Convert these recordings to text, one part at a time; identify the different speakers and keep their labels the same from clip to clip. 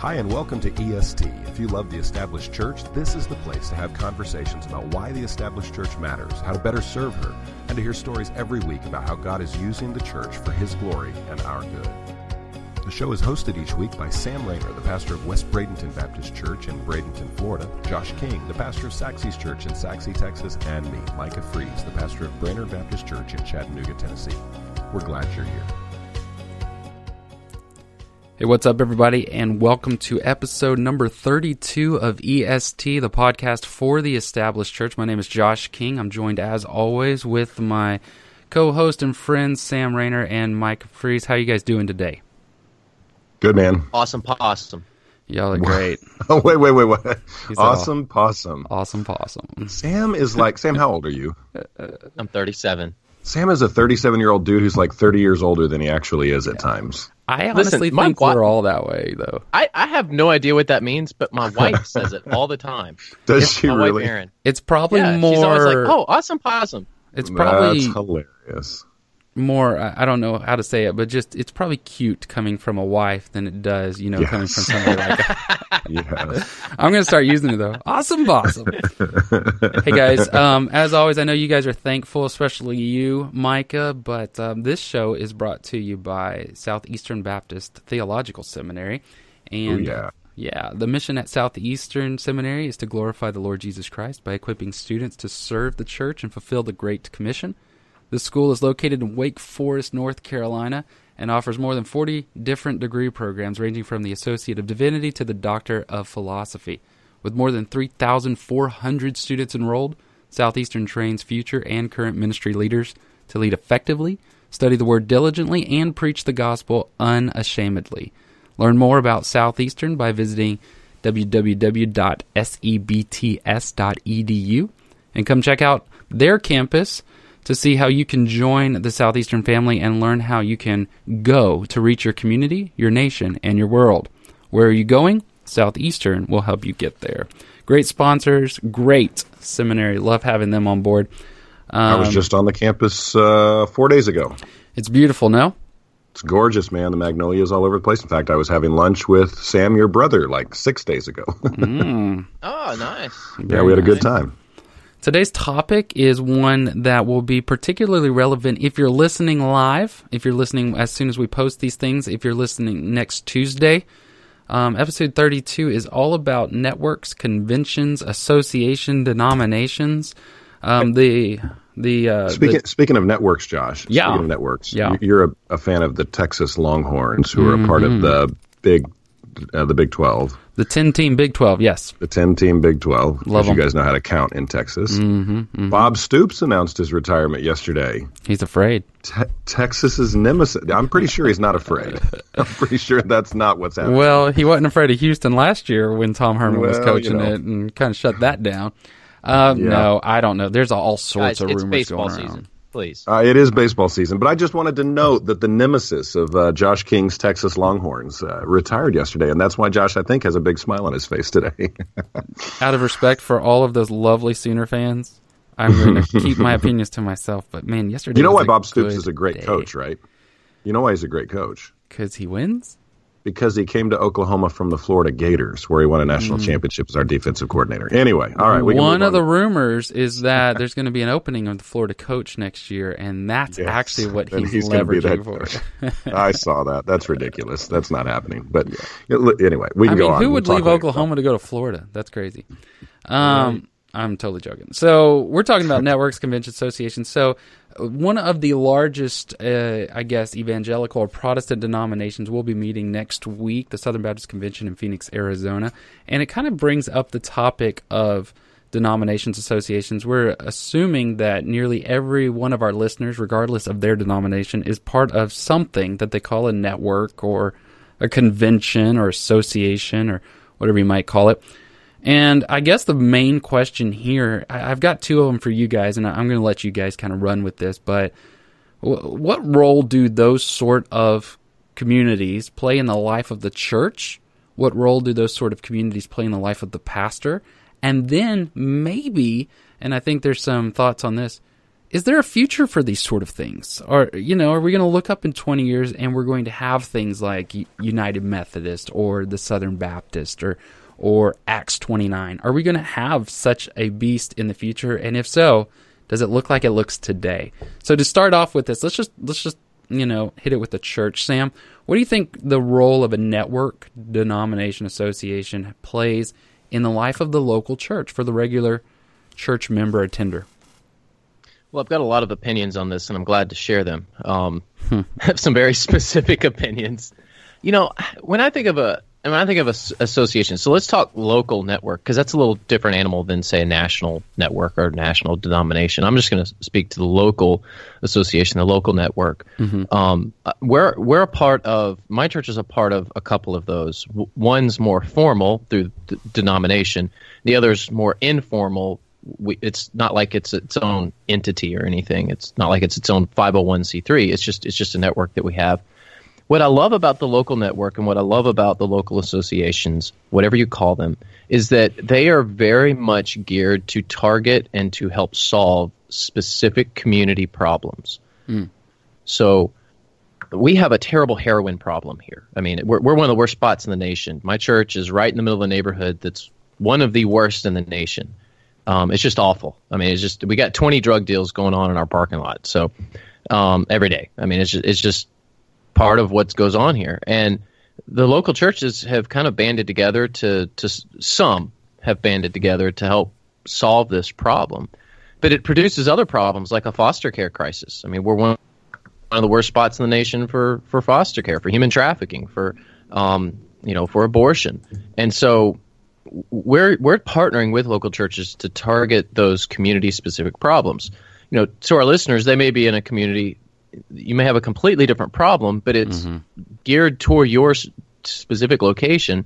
Speaker 1: Hi, and welcome to EST. If you love the established church, this is the place to have conversations about why the established church matters, how to better serve her, and to hear stories every week about how God is using the church for His glory and our good. The show is hosted each week by Sam Rainer, the pastor of West Bradenton Baptist Church in Bradenton, Florida, Josh King, the pastor of Sachse's Church in Sachse, Texas, and me, Micah Fries, the pastor of Brainerd Baptist Church in Chattanooga, Tennessee. We're glad you're here.
Speaker 2: Hey, what's up, everybody, and welcome to episode number 32 of EST, the podcast for the established church. My name is Josh King. I'm joined, as always, with my co host and friends, Sam Rainer and Mike Fries. How you guys doing today?
Speaker 1: Good, man.
Speaker 3: Awesome possum.
Speaker 2: Y'all are great.
Speaker 1: oh, wait, wait, wait, wait.
Speaker 2: He's
Speaker 1: awesome possum.
Speaker 2: Awesome possum.
Speaker 1: Sam is like, Sam, how old are you?
Speaker 3: I'm 37.
Speaker 1: Sam is a 37 year old dude who's like 30 years older than he actually is at times.
Speaker 2: I honestly
Speaker 3: my
Speaker 2: think
Speaker 3: wa-
Speaker 2: we're all that way, though.
Speaker 3: I, I have no idea what that means, but my wife says it all the time.
Speaker 1: Does she
Speaker 3: my
Speaker 1: really?
Speaker 3: wife Erin.
Speaker 2: It's probably
Speaker 3: Yeah,
Speaker 2: more.
Speaker 3: she's always like, "Oh, awesome possum."
Speaker 2: it's probably
Speaker 1: That's hilarious.
Speaker 2: More. I don't know how to say it, but just it's probably cute coming from a wife than it does, you know, coming from somebody like.
Speaker 1: Yes.
Speaker 2: I'm gonna start using it though. Awesome, awesome. hey guys, um, as always, I know you guys are thankful, especially you, Micah. But um, this show is brought to you by Southeastern Baptist Theological Seminary, and
Speaker 1: Ooh, yeah.
Speaker 2: yeah, the mission at Southeastern Seminary is to glorify the Lord Jesus Christ by equipping students to serve the church and fulfill the Great Commission. The school is located in Wake Forest, North Carolina, and offers more than 40 different degree programs ranging from the Associate of Divinity to the Doctor of Philosophy. With more than 3,400 students enrolled, Southeastern trains future and current ministry leaders to lead effectively, study the Word diligently, and preach the gospel unashamedly. Learn more about Southeastern by visiting www.sebts.edu and come check out their campus to see how you can join the Southeastern family and learn how you can go to reach your community, your nation, and your world. Where are you going? Southeastern will help you get there. Great sponsors, great seminary. Love having them on board.
Speaker 1: I was
Speaker 2: Um,
Speaker 1: just on the campus uh, four days ago.
Speaker 2: It's beautiful, no?
Speaker 1: It's gorgeous, man. The magnolias all over the place. In fact, I was having lunch with Sam, your brother, like six days ago.
Speaker 2: Mm,
Speaker 3: Oh, nice.
Speaker 1: yeah, we had a good time.
Speaker 2: Today's topic is one that will be particularly relevant if you're listening live, if you're listening as soon as we post these things, if you're listening next Tuesday. Um, episode 32 is all about networks, conventions, association, denominations. Um, the the, uh,
Speaker 1: Speaking
Speaker 2: the
Speaker 1: speaking of networks, Josh.
Speaker 2: Yeah.
Speaker 1: Speaking of networks,
Speaker 2: Yeah.
Speaker 1: you- you're a, a fan of the Texas Longhorns, who are a part
Speaker 2: Mm-hmm.
Speaker 1: of the big, uh, the Big Twelve,
Speaker 2: the 10 team Big 12, yes.
Speaker 1: the ten team Big Twelve.
Speaker 2: Love
Speaker 1: as you
Speaker 2: 'em.
Speaker 1: guys know how to count in Texas.
Speaker 2: Mm-hmm,
Speaker 1: Bob Stoops announced his retirement yesterday.
Speaker 2: He's afraid.
Speaker 1: Te- Texas's nemesis. I'm pretty sure he's not afraid. I'm pretty sure that's not what's happening.
Speaker 2: Well, he wasn't afraid of Houston last year when Tom Herman was
Speaker 1: Well, you
Speaker 2: coaching
Speaker 1: know.
Speaker 2: it and kind of shut that down. Uh,
Speaker 1: Yeah.
Speaker 2: No, I don't know. There's all sorts
Speaker 3: Guys,
Speaker 2: of
Speaker 3: it's
Speaker 2: rumors
Speaker 3: baseball
Speaker 2: going around.
Speaker 3: season. Please.
Speaker 1: Uh, it is baseball season, but I just wanted to note that the nemesis of uh, Josh King's Texas Longhorns uh, retired yesterday, and that's why Josh, I think, has a big smile on his face today.
Speaker 2: out of respect for all of those lovely Sooner fans, I'm going to keep my opinions to myself. But man, yesterday
Speaker 1: you know
Speaker 2: was
Speaker 1: why Bob Stoops is a great
Speaker 2: day.
Speaker 1: coach, right? You know why he's a great coach?
Speaker 2: Because he wins.
Speaker 1: Because he came to Oklahoma from the Florida Gators, where he won a national championship as our defensive coordinator. Anyway, all right, we can
Speaker 2: Mm. One of the rumors is that there's going to be an opening of the Florida coach next year, and that's
Speaker 1: Yes,
Speaker 2: actually what he's,
Speaker 1: gonna
Speaker 2: leveraging for.
Speaker 1: I saw that. That's ridiculous. That's not happening. But anyway, we
Speaker 2: I
Speaker 1: can go on.
Speaker 2: who
Speaker 1: We'll
Speaker 2: would
Speaker 1: talk
Speaker 2: leave. Oklahoma to go to Florida? That's crazy. Um, I'm totally joking. So we're talking about networks, convention associations. So one of the largest, uh, I guess, evangelical or Protestant denominations will be meeting next week, the Southern Baptist Convention in Phoenix, Arizona, and it kind of brings up the topic of denominations, associations. We're assuming that nearly every one of our listeners, regardless of their denomination, is part of something that they call a network or a convention or association or whatever you might call it. And I guess the main question here, I've got two of them for you guys, and I'm going to let you guys kind of run with this. But what role do those sort of communities play in the life of the church? What role do those sort of communities play in the life of the pastor? And then maybe, and I think there's some thoughts on this, is there a future for these sort of things? Or you know, are we going to look up in 20 years and we're going to have things like United Methodist or the Southern Baptist or or Acts 29? Are we going to have such a beast in the future? And if so, does it look like it looks today? So to start off with this, let's just let's just you know hit it with the church. Sam, what do you think the role of a network denomination association plays in the life of the local church for the regular church member attender?
Speaker 3: Well, I've got a lot of opinions on this, and I'm glad to share them. Um, I have some very specific opinions. You know, when I think of a when I think of a association, so let's talk local network because that's a little different animal than say a national network or national denomination. I'm just going to speak to the local association, the local network. Mm-hmm. Um, we're we're a part of. My church is a part of a couple of those. One's more formal through the denomination. The other's more informal we, it's not like it's its own entity or anything. It's not like it's its own 501c3. It's just it's just a network that we have. What I love about the local network and what I love about the local associations, whatever you call them, is that they are very much geared to target and to help solve specific community problems. Mm. So we have a terrible heroin problem here. I mean, we're, we're one of the worst spots in the nation. My church is right in the middle of a neighborhood that's one of the worst in the nation. Um, it's just awful. I mean, it's just we got 20 drug deals going on in our parking lot. So um, every day. I mean, it's just, it's just part of what goes on here. And the local churches have kind of banded together to to some have banded together to help solve this problem. But it produces other problems like a foster care crisis. I mean, we're one of the worst spots in the nation for for foster care, for human trafficking, for um, you know, for abortion. And so we're we're partnering with local churches to target those community specific problems. You know, to our listeners, they may be in a community you may have a completely different problem, but it's mm-hmm. geared toward your specific location.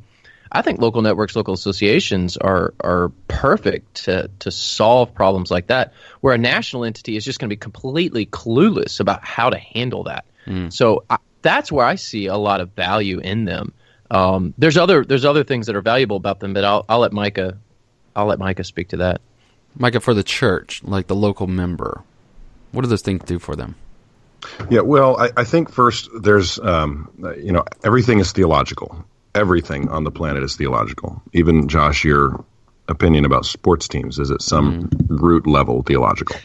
Speaker 3: I think local networks, local associations are are perfect to to solve problems like that. Where a national entity is just going to be completely clueless about how to handle that. Mm. So I, that's where I see a lot of value in them. Um, there's other there's other things that are valuable about them, but I'll I'll let Micah I'll let Micah speak to that.
Speaker 2: Micah, for the church, like the local member, what do those things do for them?
Speaker 1: Yeah, well, I, I think first there's um, you know everything is theological. Everything on the planet is theological. Even Josh, your opinion about sports teams is at some mm. root level theological.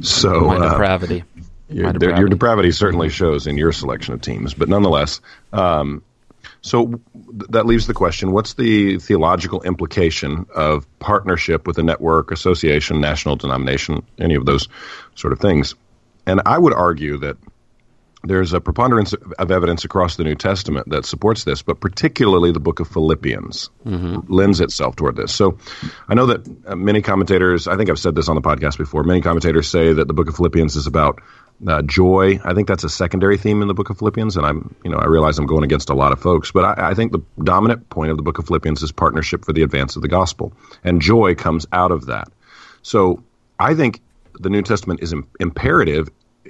Speaker 1: So
Speaker 2: my uh, depravity.
Speaker 1: Your, depravity. your, depravity. certainly shows in your selection of teams, but nonetheless, um, so that leaves the question what's the theological implication of partnership with a network, association, national denomination, any of those sort of things? And I would argue that there's a preponderance of evidence across the New Testament that supports this, but particularly the book of Philippians mm-hmm. lends itself toward this. So I know that uh, many commentators, I think I've said this on the podcast before, many commentators say that the book of Philippians is about uh, joy. I think that's a secondary theme in the book of Philippians, and I'm, you know, I realize I'm going against a lot of folks, but I, I think the dominant point of the book of Philippians is partnership for the advance of the gospel, and joy comes out of that. So I think the New Testament is Im- imperative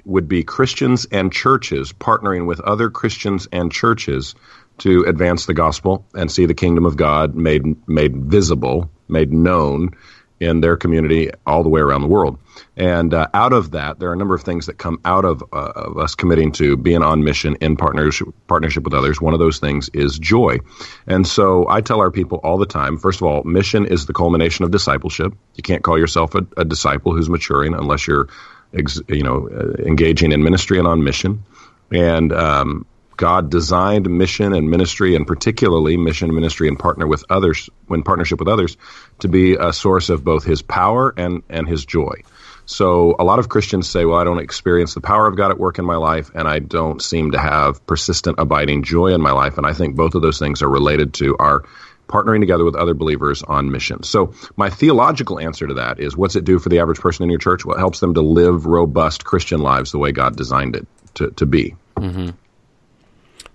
Speaker 1: would be Christians and churches partnering with other Christians and churches to advance the gospel and see the kingdom of God made made visible, made known in their community all the way around the world. And uh, out of that, there are a number of things that come out of, uh, of us committing to being on mission in partnership, partnership with others. One of those things is joy. And so I tell our people all the time first of all, mission is the culmination of discipleship. You can't call yourself a, a disciple who's maturing unless you're you know uh, engaging in ministry and on mission. And um, God designed mission and ministry, and particularly mission ministry, and partner with others, when partnership with others, to be a source of both His power and and His joy. So a lot of Christians say, "Well, I don't experience the power of God at work in my life, and I don't seem to have persistent, abiding joy in my life." And I think both of those things are related to our partnering together with other believers on mission. So my theological answer to that is, what's it do for the average person in your church? It helps them to live robust Christian lives the way God designed it to to be. Mm-hmm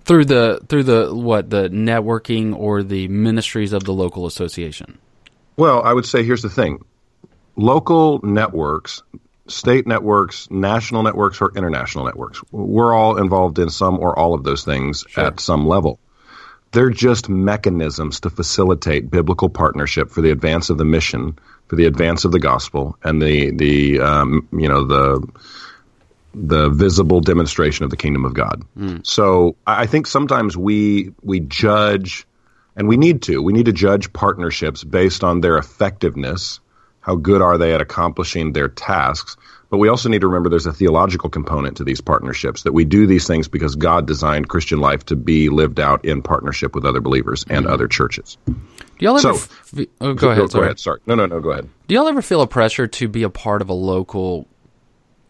Speaker 2: through the through the what the networking or the ministries of the local association?
Speaker 1: Well, I would say here's the thing: local networks, state networks, national networks, or international networks. We're all involved in some or all of those things sure. at some level. They're just mechanisms to facilitate biblical partnership for the advance of the mission, for the advance of the gospel, and the the um, you know the the visible demonstration of the kingdom of God. Mm. So I think sometimes we we judge, and we need to. We need to judge partnerships based on their effectiveness. How good are they at accomplishing their tasks? But we also need to remember there's a theological component to these partnerships, that we do these things because God designed Christian life to be lived out in partnership with other believers and mm-hmm. other churches.
Speaker 2: Do y'all ever? So, f- oh, go ahead. Go,
Speaker 1: go ahead. Sorry. No, no, no. Go ahead.
Speaker 2: Do y'all ever feel a pressure to be a part of a local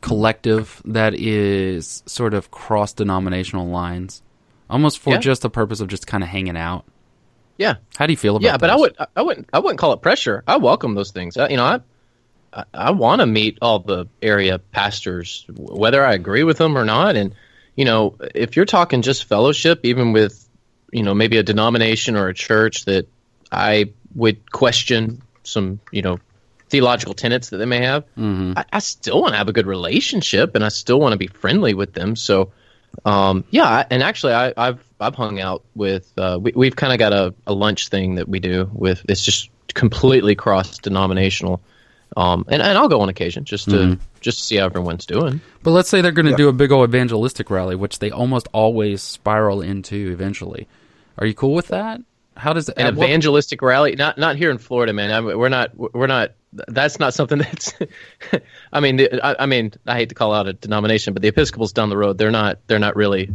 Speaker 2: collective that is sort of cross denominational lines, almost for yeah. just the purpose of just kind of hanging out?
Speaker 3: Yeah.
Speaker 2: How do you feel about?
Speaker 3: Yeah, but I would, I wouldn't, I wouldn't call it pressure. I welcome those things. you know, I, I, I want to meet all the area pastors, whether I agree with them or not. And you know, if you're talking just fellowship, even with you know maybe a denomination or a church that I would question some you know theological tenets that they may have, mm-hmm. I, I, still want to have a good relationship and I still want to be friendly with them. So. Um, yeah, and actually, I, have I've hung out with uh, we, have kind of got a, a lunch thing that we do with it's just completely cross denominational um, and, and I'll go on occasion just to mm-hmm. just to see how everyone's doing.
Speaker 2: But let's say they're going to yeah. do a big old evangelistic rally, which they almost always spiral into eventually. Are you cool with that? How does
Speaker 3: an evangelistic what? rally? Not not here in Florida, man. I mean, we're not we're not. That's not something that's. I mean, I, I, mean, I hate to call out a denomination, but the Episcopals down the road, they're not they're not really.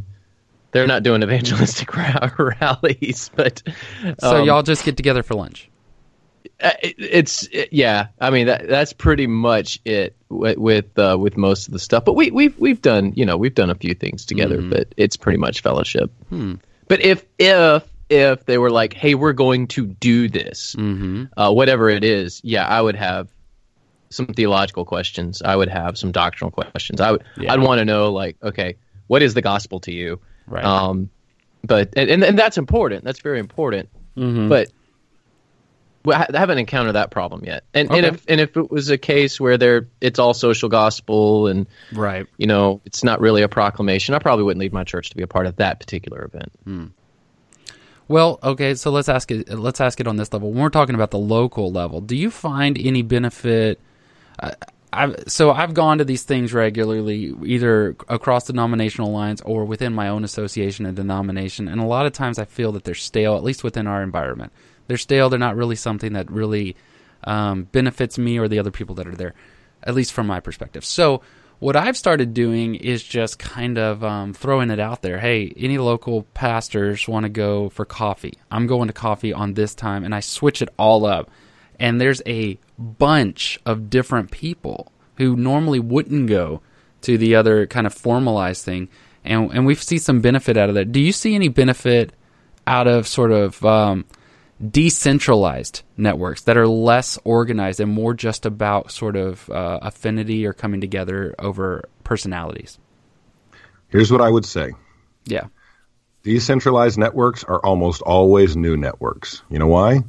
Speaker 3: They're not doing evangelistic rallies, but
Speaker 2: um, so y'all just get together for lunch.
Speaker 3: Uh, it's it, yeah. I mean that that's pretty much it with with, uh, with most of the stuff. But we we've we've done you know we've done a few things together, mm-hmm. but it's pretty much fellowship. Hmm. But if if if they were like, hey, we're going to do this, mm-hmm. uh, whatever it is, yeah, I would have some theological questions. I would have some doctrinal questions. I would yeah. I'd want to know like, okay, what is the gospel to you?
Speaker 2: Right. Um,
Speaker 3: but and and that's important. That's very important. Mm-hmm. But I haven't encountered that problem yet. And okay. and if and if it was a case where there it's all social gospel and
Speaker 2: right,
Speaker 3: you know, it's not really a proclamation, I probably wouldn't lead my church to be a part of that particular event. Hmm.
Speaker 2: Well, okay, so let's ask it. Let's ask it on this level. When we're talking about the local level, do you find any benefit? Uh, I've, so I've gone to these things regularly, either across denominational lines or within my own association and denomination, and a lot of times I feel that they're stale, at least within our environment. They're stale. They're not really something that really um, benefits me or the other people that are there, at least from my perspective. So what I've started doing is just kind of um, throwing it out there. Hey, any local pastors want to go for coffee? I'm going to coffee on this time, and I switch it all up. And there's a bunch of different people who normally wouldn't go to the other kind of formalized thing, and and we see some benefit out of that. Do you see any benefit out of sort of um, decentralized networks that are less organized and more just about sort of uh, affinity or coming together over personalities?
Speaker 1: Here's what I would say.
Speaker 2: Yeah.
Speaker 1: Decentralized networks are almost always new networks. You know why?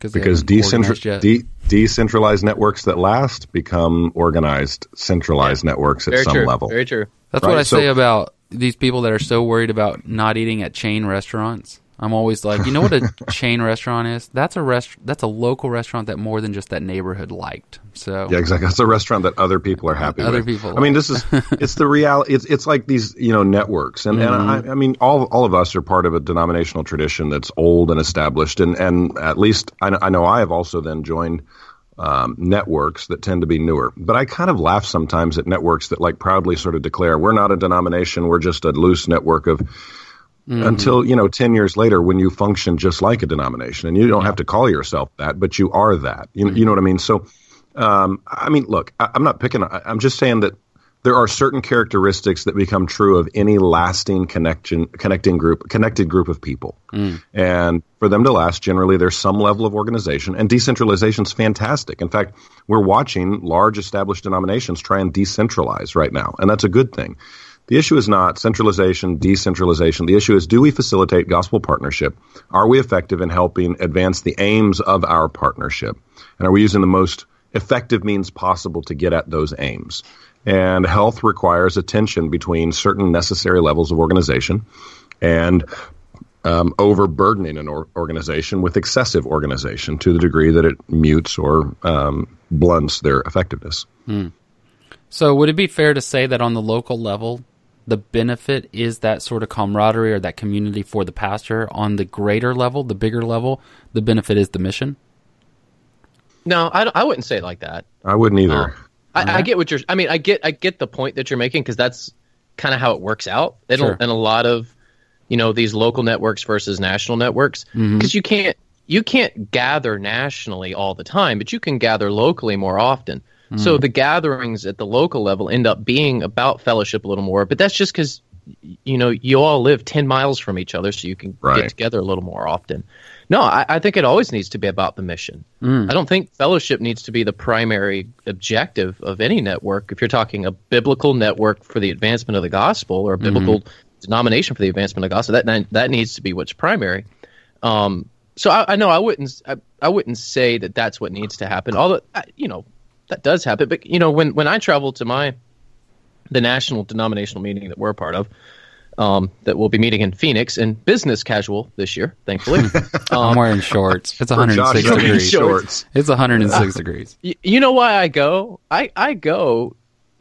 Speaker 1: Because decentral, de- decentralized networks that last become organized, centralized yeah. networks at
Speaker 3: Very
Speaker 1: some
Speaker 3: true.
Speaker 1: level.
Speaker 3: Very true.
Speaker 2: That's right? what I so, say about these people that are so worried about not eating at chain restaurants. I'm always like, you know what a chain restaurant is? That's a rest. That's a local restaurant that more than just that neighborhood liked. So
Speaker 1: yeah, exactly. That's a restaurant that other people are happy
Speaker 2: other
Speaker 1: with.
Speaker 2: People.
Speaker 1: I mean, this is it's the reality. It's it's like these you know networks, and mm-hmm. and I, I, mean, all all of us are part of a denominational tradition that's old and established, and and at least I know I, know I have also then joined. Um, networks that tend to be newer. But I kind of laugh sometimes at networks that like proudly sort of declare we're not a denomination, we're just a loose network of Mm-hmm. until you know 10 years later when you function just like a denomination. And you don't have to call yourself that but you are that. You, mm-hmm. you know what i mean? So um, i mean look I, am not picking i'm just saying that there are certain characteristics that become true of any lasting connection connecting group connected group of people. Mm. and for them to last generally there's some level of organization. And decentralization is fantastic. In fact we're watching large established denominations try and decentralize right now. And that's a good thing the issue is not centralization, decentralization. The issue is do we facilitate gospel partnership? Are we effective in helping advance the aims of our partnership? And are we using the most effective means possible to get at those aims? And health requires a tension between certain necessary levels of organization and um, overburdening an or- organization with excessive organization to the degree that it mutes or um, blunts their effectiveness.
Speaker 2: So, would it be fair to say that on the local level, the benefit is that sort of camaraderie or that community for the pastor? On the greater level, the bigger level, the benefit is the mission?
Speaker 3: No, I, I wouldn't say it like that.
Speaker 1: I wouldn't either.
Speaker 3: I, I get what you're. I mean, I get I get the point that you're making because that's kind of how it works out in,
Speaker 2: Sure.
Speaker 3: a, a lot of you know these local networks versus national networks because
Speaker 2: Mm-hmm.
Speaker 3: you can't you can't gather nationally all the time, but you can gather locally more often.
Speaker 2: Mm.
Speaker 3: So the gatherings at the local level end up being about fellowship a little more, but that's just because you know you all live 10 miles from each other so you can
Speaker 1: Right.
Speaker 3: get together a little more often no I, I think it always needs to be about the mission
Speaker 2: Mm.
Speaker 3: i don't think fellowship needs to be the primary objective of any network if you're talking a biblical network for the advancement of the gospel or a biblical denomination for the advancement of the gospel that that needs to be what's primary um, so I, I know I wouldn't I, I wouldn't say that that's what needs to happen. Although you know that does happen, but you know when when I travel to my the national denominational meeting that we're a part of, um, that we'll be meeting in Phoenix in business casual this year, thankfully.
Speaker 2: I'm wearing shorts. It's
Speaker 1: For Josh
Speaker 2: 106 degrees.
Speaker 1: shorts.
Speaker 2: It's 106 degrees.
Speaker 3: Y- you know why I go? I, I go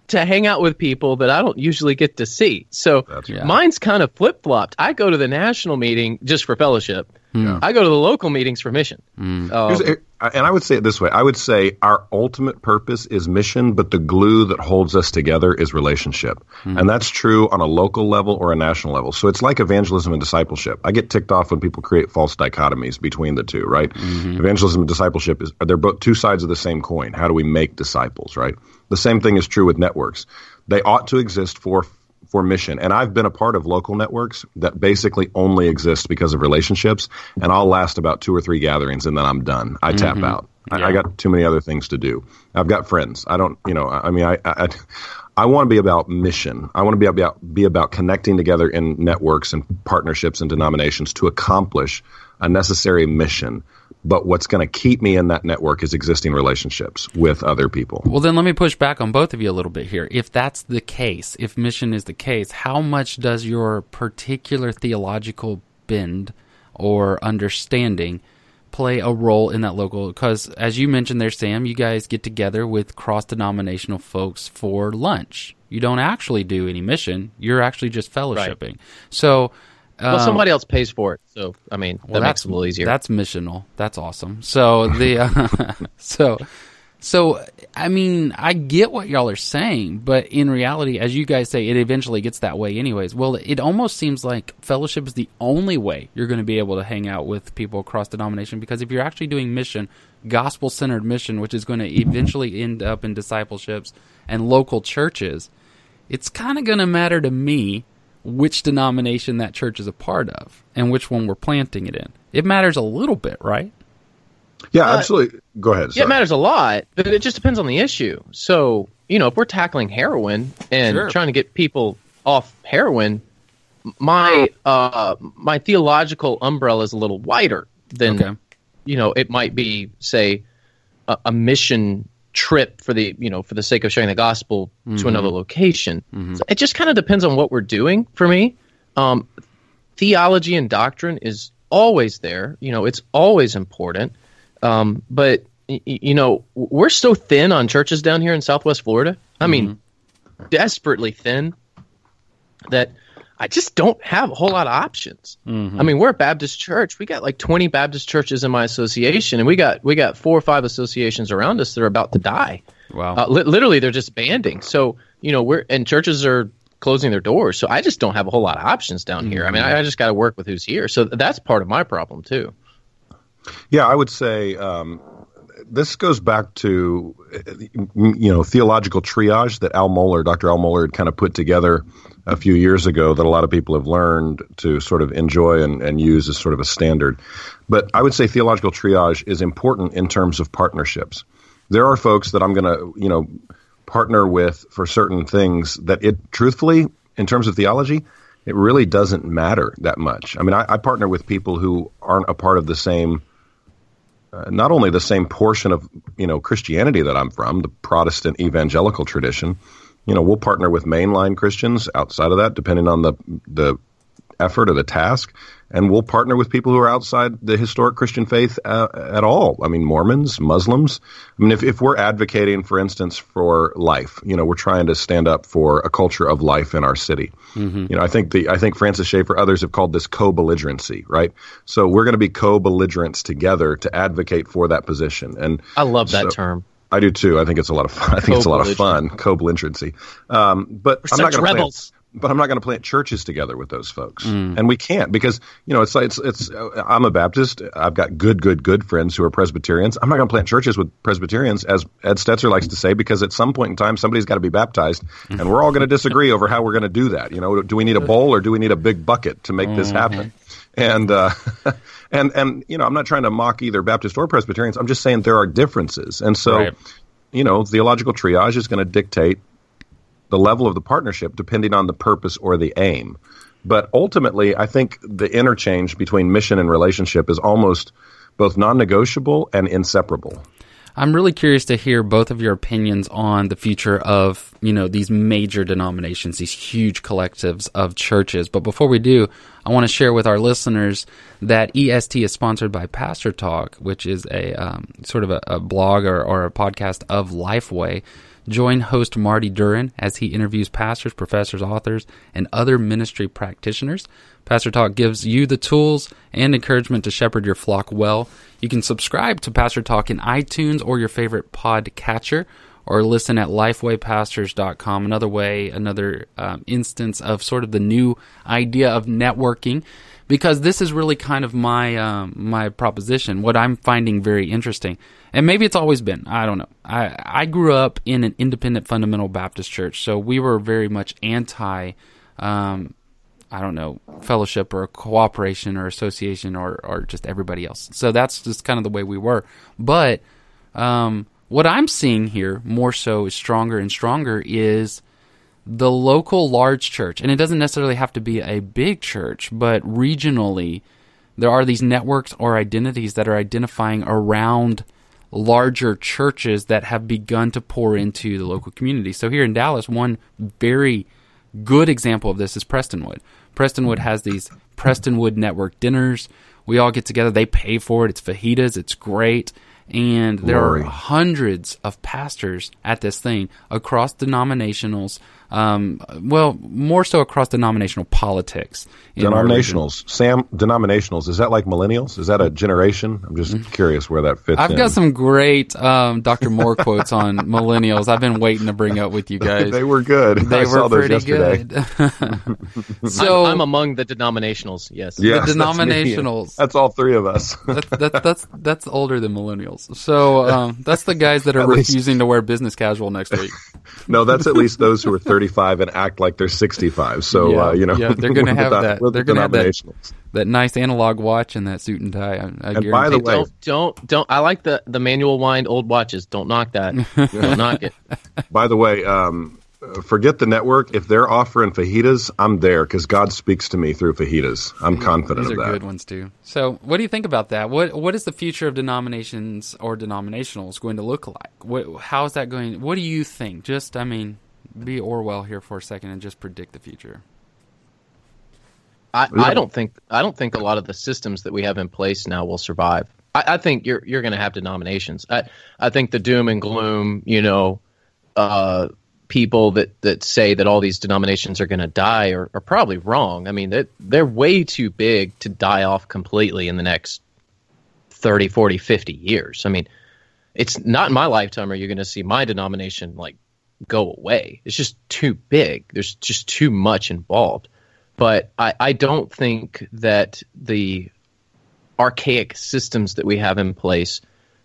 Speaker 3: to hang out with people that I don't usually get to see. So
Speaker 1: That's
Speaker 2: Yeah.
Speaker 3: mine's kind of flip flopped. I go to the national meeting just for fellowship. Hmm. I go to the local meetings for mission.
Speaker 1: Hmm. Um, and I would say it this way I would say our ultimate purpose is mission, but the glue that holds us together is relationship. Hmm. And that's true on a local level or a national level. So it's like evangelism and discipleship. I get ticked off when people create false dichotomies between the two, right? Mm-hmm. Evangelism and discipleship is they're both two sides of the same coin. How do we make disciples, right? The same thing is true with networks. They ought to exist for for mission. And I've been a part of local networks that basically only exist because of relationships. And I'll last about two or three gatherings and then I'm done. I tap mm-hmm. out. I, I got too many other things to do. I've got friends. I don't, you know, I, I mean, I, I, I want to be about mission. I want to be about, be about connecting together in networks and partnerships and denominations to accomplish a necessary mission. But what's going to keep me in that network is existing relationships with other people.
Speaker 2: Well, then let me push back on both of you a little bit here. If that's the case, if mission is the case, how much does your particular theological bend or understanding play a role in that local? Because as you mentioned there, Sam, you guys get together with cross denominational folks for lunch. You don't actually do any mission, you're actually just fellowshipping. So,
Speaker 3: well,
Speaker 2: um,
Speaker 3: somebody else pays for it, so I mean that makes it a little easier.
Speaker 2: That's missional. That's awesome. So the uh, so so I mean I get what y'all are saying, but in reality, as you guys say, it eventually gets that way anyways. Well, it almost seems like fellowship is the only way you're going to be able to hang out with people across denomination because if you're actually doing mission, gospel centered mission, which is going to eventually end up in discipleships and local churches, it's kind of going to matter to me which denomination that church is a part of and which one we're planting it in. It matters a little bit, right?
Speaker 1: Yeah, absolutely. Go ahead.
Speaker 3: Yeah, it matters a lot, but it just depends on the issue. So, you know, if we're tackling heroin and
Speaker 2: Sure.
Speaker 3: trying to get people off heroin, my uh, my theological umbrella is a little wider than
Speaker 2: Okay.
Speaker 3: you know it might be, say, a, a mission trip for the you know for the sake of sharing the gospel to another location. So it just kind of depends on what we're doing. For me, um, theology and doctrine is always there. You know, it's always important. Um, but y- you know, we're so thin on churches down here in Southwest Florida. I mean, desperately thin that I just don't have a whole lot of options. I mean, we're a Baptist church. We got like 20 Baptist churches in my association, and we got we got four or five associations around us that are about to die.
Speaker 2: Wow.
Speaker 3: Uh, li- literally, they're just banding. So you know, we're and churches are closing their doors. So I just don't have a whole lot of options down here. I mean, I, I just got to work with who's here. So that's part of my problem too.
Speaker 1: Yeah, I would say um, this goes back to you know theological triage that Al Mohler, Dr. Al Mohler, had kind of put together a few years ago that a lot of people have learned to sort of enjoy and, and use as sort of a standard. But I would say theological triage is important in terms of partnerships. There are folks that I'm going to you know partner with for certain things that it truthfully in terms of theology it really doesn't matter that much. I mean, I, I partner with people who aren't a part of the same uh, not only the same portion of you know Christianity that I'm from, the Protestant evangelical tradition. You know, we'll partner with mainline Christians outside of that, depending on the the effort or the task, and we'll partner with people who are outside the historic Christian faith uh, at all. I mean, Mormons, Muslims. I mean, if, if we're advocating, for instance, for life, you know, we're trying to stand up for a culture of life in our city. Mm-hmm. You know, I think the I think Francis Schaeffer, others have called this co-belligerency, right? So we're going to be co-belligerents together to advocate for that position. And
Speaker 3: I love that so, term.
Speaker 1: I do too. I think it's a lot of fun. I think it's a lot of fun, co-belligerency. Um, but
Speaker 3: We're
Speaker 1: I'm not
Speaker 3: going to
Speaker 1: but I'm not going to plant churches together with those folks, mm. and we can't because you know it's it's it's. I'm a Baptist. I've got good, good, good friends who are Presbyterians. I'm not going to plant churches with Presbyterians, as Ed Stetzer likes to say, because at some point in time somebody's got to be baptized, and we're all going to disagree over how we're going to do that. You know, do we need a bowl or do we need a big bucket to make mm-hmm. this happen? And uh, and and you know, I'm not trying to mock either Baptist or Presbyterians. I'm just saying there are differences, and so. Right. You know, theological triage is going to dictate the level of the partnership depending on the purpose or the aim. But ultimately, I think the interchange between mission and relationship is almost both non negotiable and inseparable.
Speaker 2: I'm really curious to hear both of your opinions on the future of, you know, these major denominations, these huge collectives of churches. But before we do, I want to share with our listeners that EST is sponsored by Pastor Talk, which is a um, sort of a, a blog or, or a podcast of Lifeway. Join host Marty Duran as he interviews pastors, professors, authors, and other ministry practitioners. Pastor Talk gives you the tools and encouragement to shepherd your flock well. You can subscribe to Pastor Talk in iTunes or your favorite podcatcher or listen at lifewaypastors.com. Another way, another um, instance of sort of the new idea of networking because this is really kind of my um, my proposition. What I'm finding very interesting, and maybe it's always been. I don't know. I I grew up in an independent fundamental Baptist church, so we were very much anti. Um, I don't know, fellowship or cooperation or association or, or just everybody else. So that's just kind of the way we were. But um, what I'm seeing here more so is stronger and stronger is the local large church, and it doesn't necessarily have to be a big church, but regionally, there are these networks or identities that are identifying around larger churches that have begun to pour into the local community. So here in Dallas, one very good example of this is Prestonwood. Prestonwood has these Prestonwood network dinners. We all get together. They pay for it. It's fajitas. It's great. And there Glory. are hundreds of pastors at this thing across denominationals um, well, more so across denominational politics.
Speaker 1: Denominationals, Sam. Denominationals is that like millennials? Is that a generation? I'm just mm-hmm. curious where that fits.
Speaker 2: I've
Speaker 1: in.
Speaker 2: got some great um, Dr. Moore quotes on millennials. I've been waiting to bring up with you guys.
Speaker 1: they were good.
Speaker 2: They
Speaker 1: I
Speaker 2: were pretty good.
Speaker 3: so I'm, I'm, among the denominationals. Yes.
Speaker 2: yes the denominationals.
Speaker 1: That's, that's, all three of us.
Speaker 2: that's, that, that's that's older than millennials. So um, that's the guys that are refusing least. to wear business casual next week.
Speaker 1: no, that's at least those who are 30 35 and act like they're 65. So,
Speaker 2: yeah,
Speaker 1: uh, you know,
Speaker 2: yeah, they're going to have that. They're going to have that, that nice analog watch and that suit and tie. I, I
Speaker 1: and by the way,
Speaker 3: don't, don't, don't, I like the, the manual wind old watches. Don't knock that. don't knock it.
Speaker 1: By the way, um, forget the network. If they're offering fajitas, I'm there because God speaks to me through fajitas. I'm confident
Speaker 2: These
Speaker 1: of
Speaker 2: that. good ones too. So, what do you think about that? What What is the future of denominations or denominationals going to look like? What, how is that going? What do you think? Just, I mean, be Orwell here for a second and just predict the future?
Speaker 3: I, I don't think I don't think a lot of the systems that we have in place now will survive. I, I think you're you're going to have denominations. I I think the doom and gloom, you know, uh, people that, that say that all these denominations are going to die are, are probably wrong. I mean, they're, they're way too big to die off completely in the next 30, 40, 50 years. I mean, it's not in my lifetime are you going to see my denomination like go away. It's just too big. There's just too much involved. But I, I don't think that the archaic systems that we have in place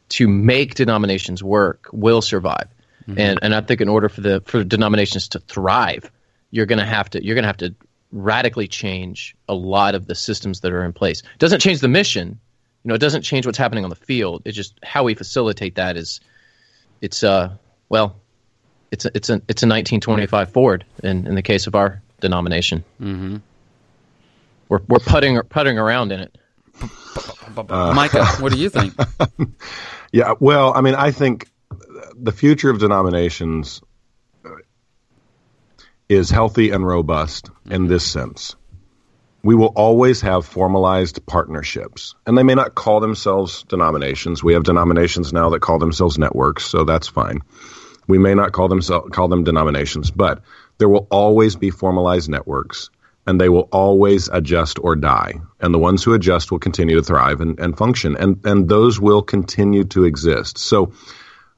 Speaker 3: to make denominations work will survive. Mm-hmm. And and I think in order for the for denominations to thrive, you're gonna have to you're gonna have to radically change a lot of the systems that are in place. It doesn't change the mission, you know, it doesn't change what's happening on the field. It's just how we facilitate that is it's uh well, it's a, it's a it's a 1925 Ford in in the case of our denomination.
Speaker 2: Mm-hmm.
Speaker 3: We're we're putting putting around in it.
Speaker 2: Uh, Micah, what do you think?
Speaker 1: yeah, well, I mean, I think the future of denominations is healthy and robust mm-hmm. in this sense. we will always have formalized partnerships. And they may not call themselves denominations. We have denominations now that call themselves networks, so that's fine. We may not call them call them denominations, but there will always be formalized networks and they will always adjust or die. And the ones who adjust will continue to thrive and, and function. And and those will continue to exist. So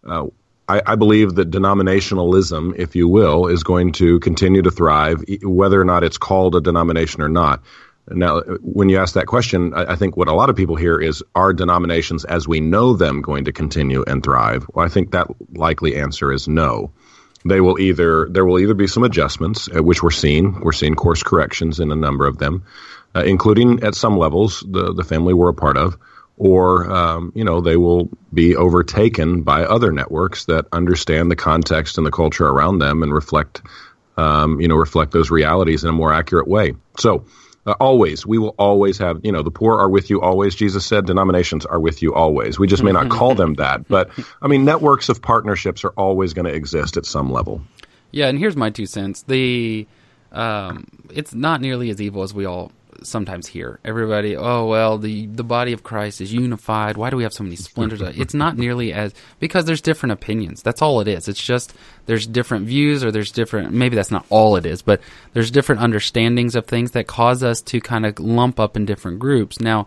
Speaker 1: uh, I, I, believe that denominationalism, if you will, is going to continue to thrive, whether or not it's called a denomination or not. Now, when you ask that question, I, I think what a lot of people hear is, are denominations as we know them going to continue and thrive? Well, I think that likely answer is no. They will either there will either be some adjustments, uh, which we're seeing. We're seeing course corrections in a number of them, uh, including at some levels the the family we're a part of or um, you know they will be overtaken by other networks that understand the context and the culture around them and reflect um, you know reflect those realities in a more accurate way. So. Uh, always, we will always have, you know, the poor are with you always. Jesus said denominations are with you always. We just may not call them that. But, I mean, networks of partnerships are always going to exist at some level.
Speaker 2: Yeah, and here's my two cents. The um, it's not nearly as evil as we all sometimes hear. Everybody, oh well, the the body of Christ is unified. Why do we have so many splinters? it's not nearly as because there's different opinions. That's all it is. It's just there's different views or there's different. Maybe that's not all it is, but there's different understandings of things that cause us to kind of lump up in different groups. Now.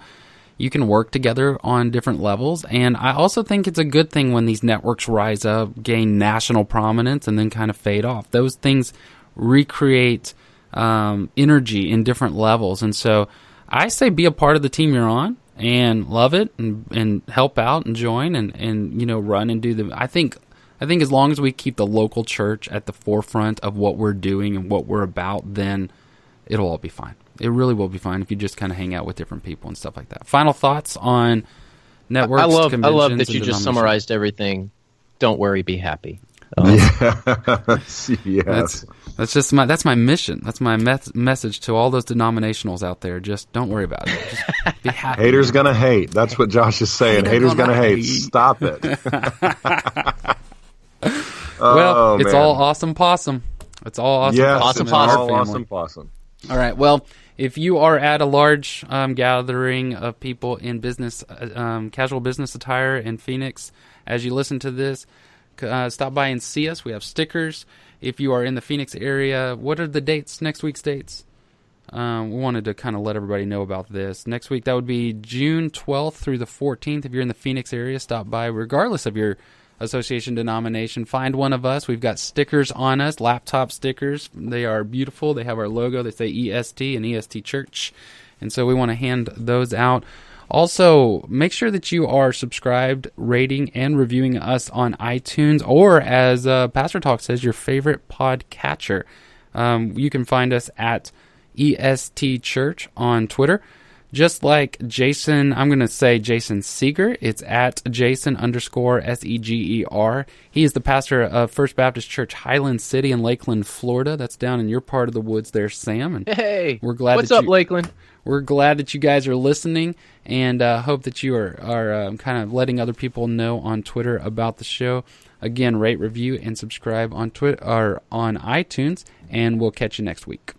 Speaker 2: You can work together on different levels, and I also think it's a good thing when these networks rise up, gain national prominence, and then kind of fade off. Those things recreate um, energy in different levels. And so I say be a part of the team you're on and love it and, and help out and join and, and, you know, run and do the, I think, I think as long as we keep the local church at the forefront of what we're doing and what we're about, then it'll all be fine. It really will be fine if you just kind of hang out with different people and stuff like that. Final thoughts on networks.
Speaker 3: I love, I love that you just summarized everything. Don't worry, be happy. Um,
Speaker 1: yes. yes.
Speaker 2: That's, that's just my that's my mission. That's my me- message to all those denominationals out there. Just don't worry about it. Just be happy.
Speaker 1: Haters gonna hate. That's what Josh is saying. Haters gonna, gonna hate. hate. Stop it.
Speaker 2: well, oh, it's man. all awesome possum. It's all awesome.
Speaker 1: Yes,
Speaker 3: awesome possum.
Speaker 1: All awesome possum.
Speaker 2: All right. Well, if you are at a large um, gathering of people in business, uh, um, casual business attire in Phoenix, as you listen to this, uh, stop by and see us. We have stickers if you are in the Phoenix area, what are the dates? Next week's dates. Um, we wanted to kind of let everybody know about this. Next week, that would be June 12th through the 14th. If you're in the Phoenix area, stop by, regardless of your association denomination. Find one of us. We've got stickers on us, laptop stickers. They are beautiful. They have our logo. They say EST and EST Church. And so we want to hand those out. Also, make sure that you are subscribed, rating, and reviewing us on iTunes or, as uh, Pastor Talk says, your favorite podcatcher. Um, you can find us at EST Church on Twitter. Just like Jason, I'm going to say Jason Seger. It's at Jason underscore S E G E R. He is the pastor of First Baptist Church Highland City in Lakeland, Florida. That's down in your part of the woods there, Sam.
Speaker 3: And hey,
Speaker 2: we're glad.
Speaker 3: What's up,
Speaker 2: you,
Speaker 3: Lakeland?
Speaker 2: We're glad that you guys are listening, and uh, hope that you are are um, kind of letting other people know on Twitter about the show. Again, rate, review, and subscribe on Twitter or on iTunes, and we'll catch you next week.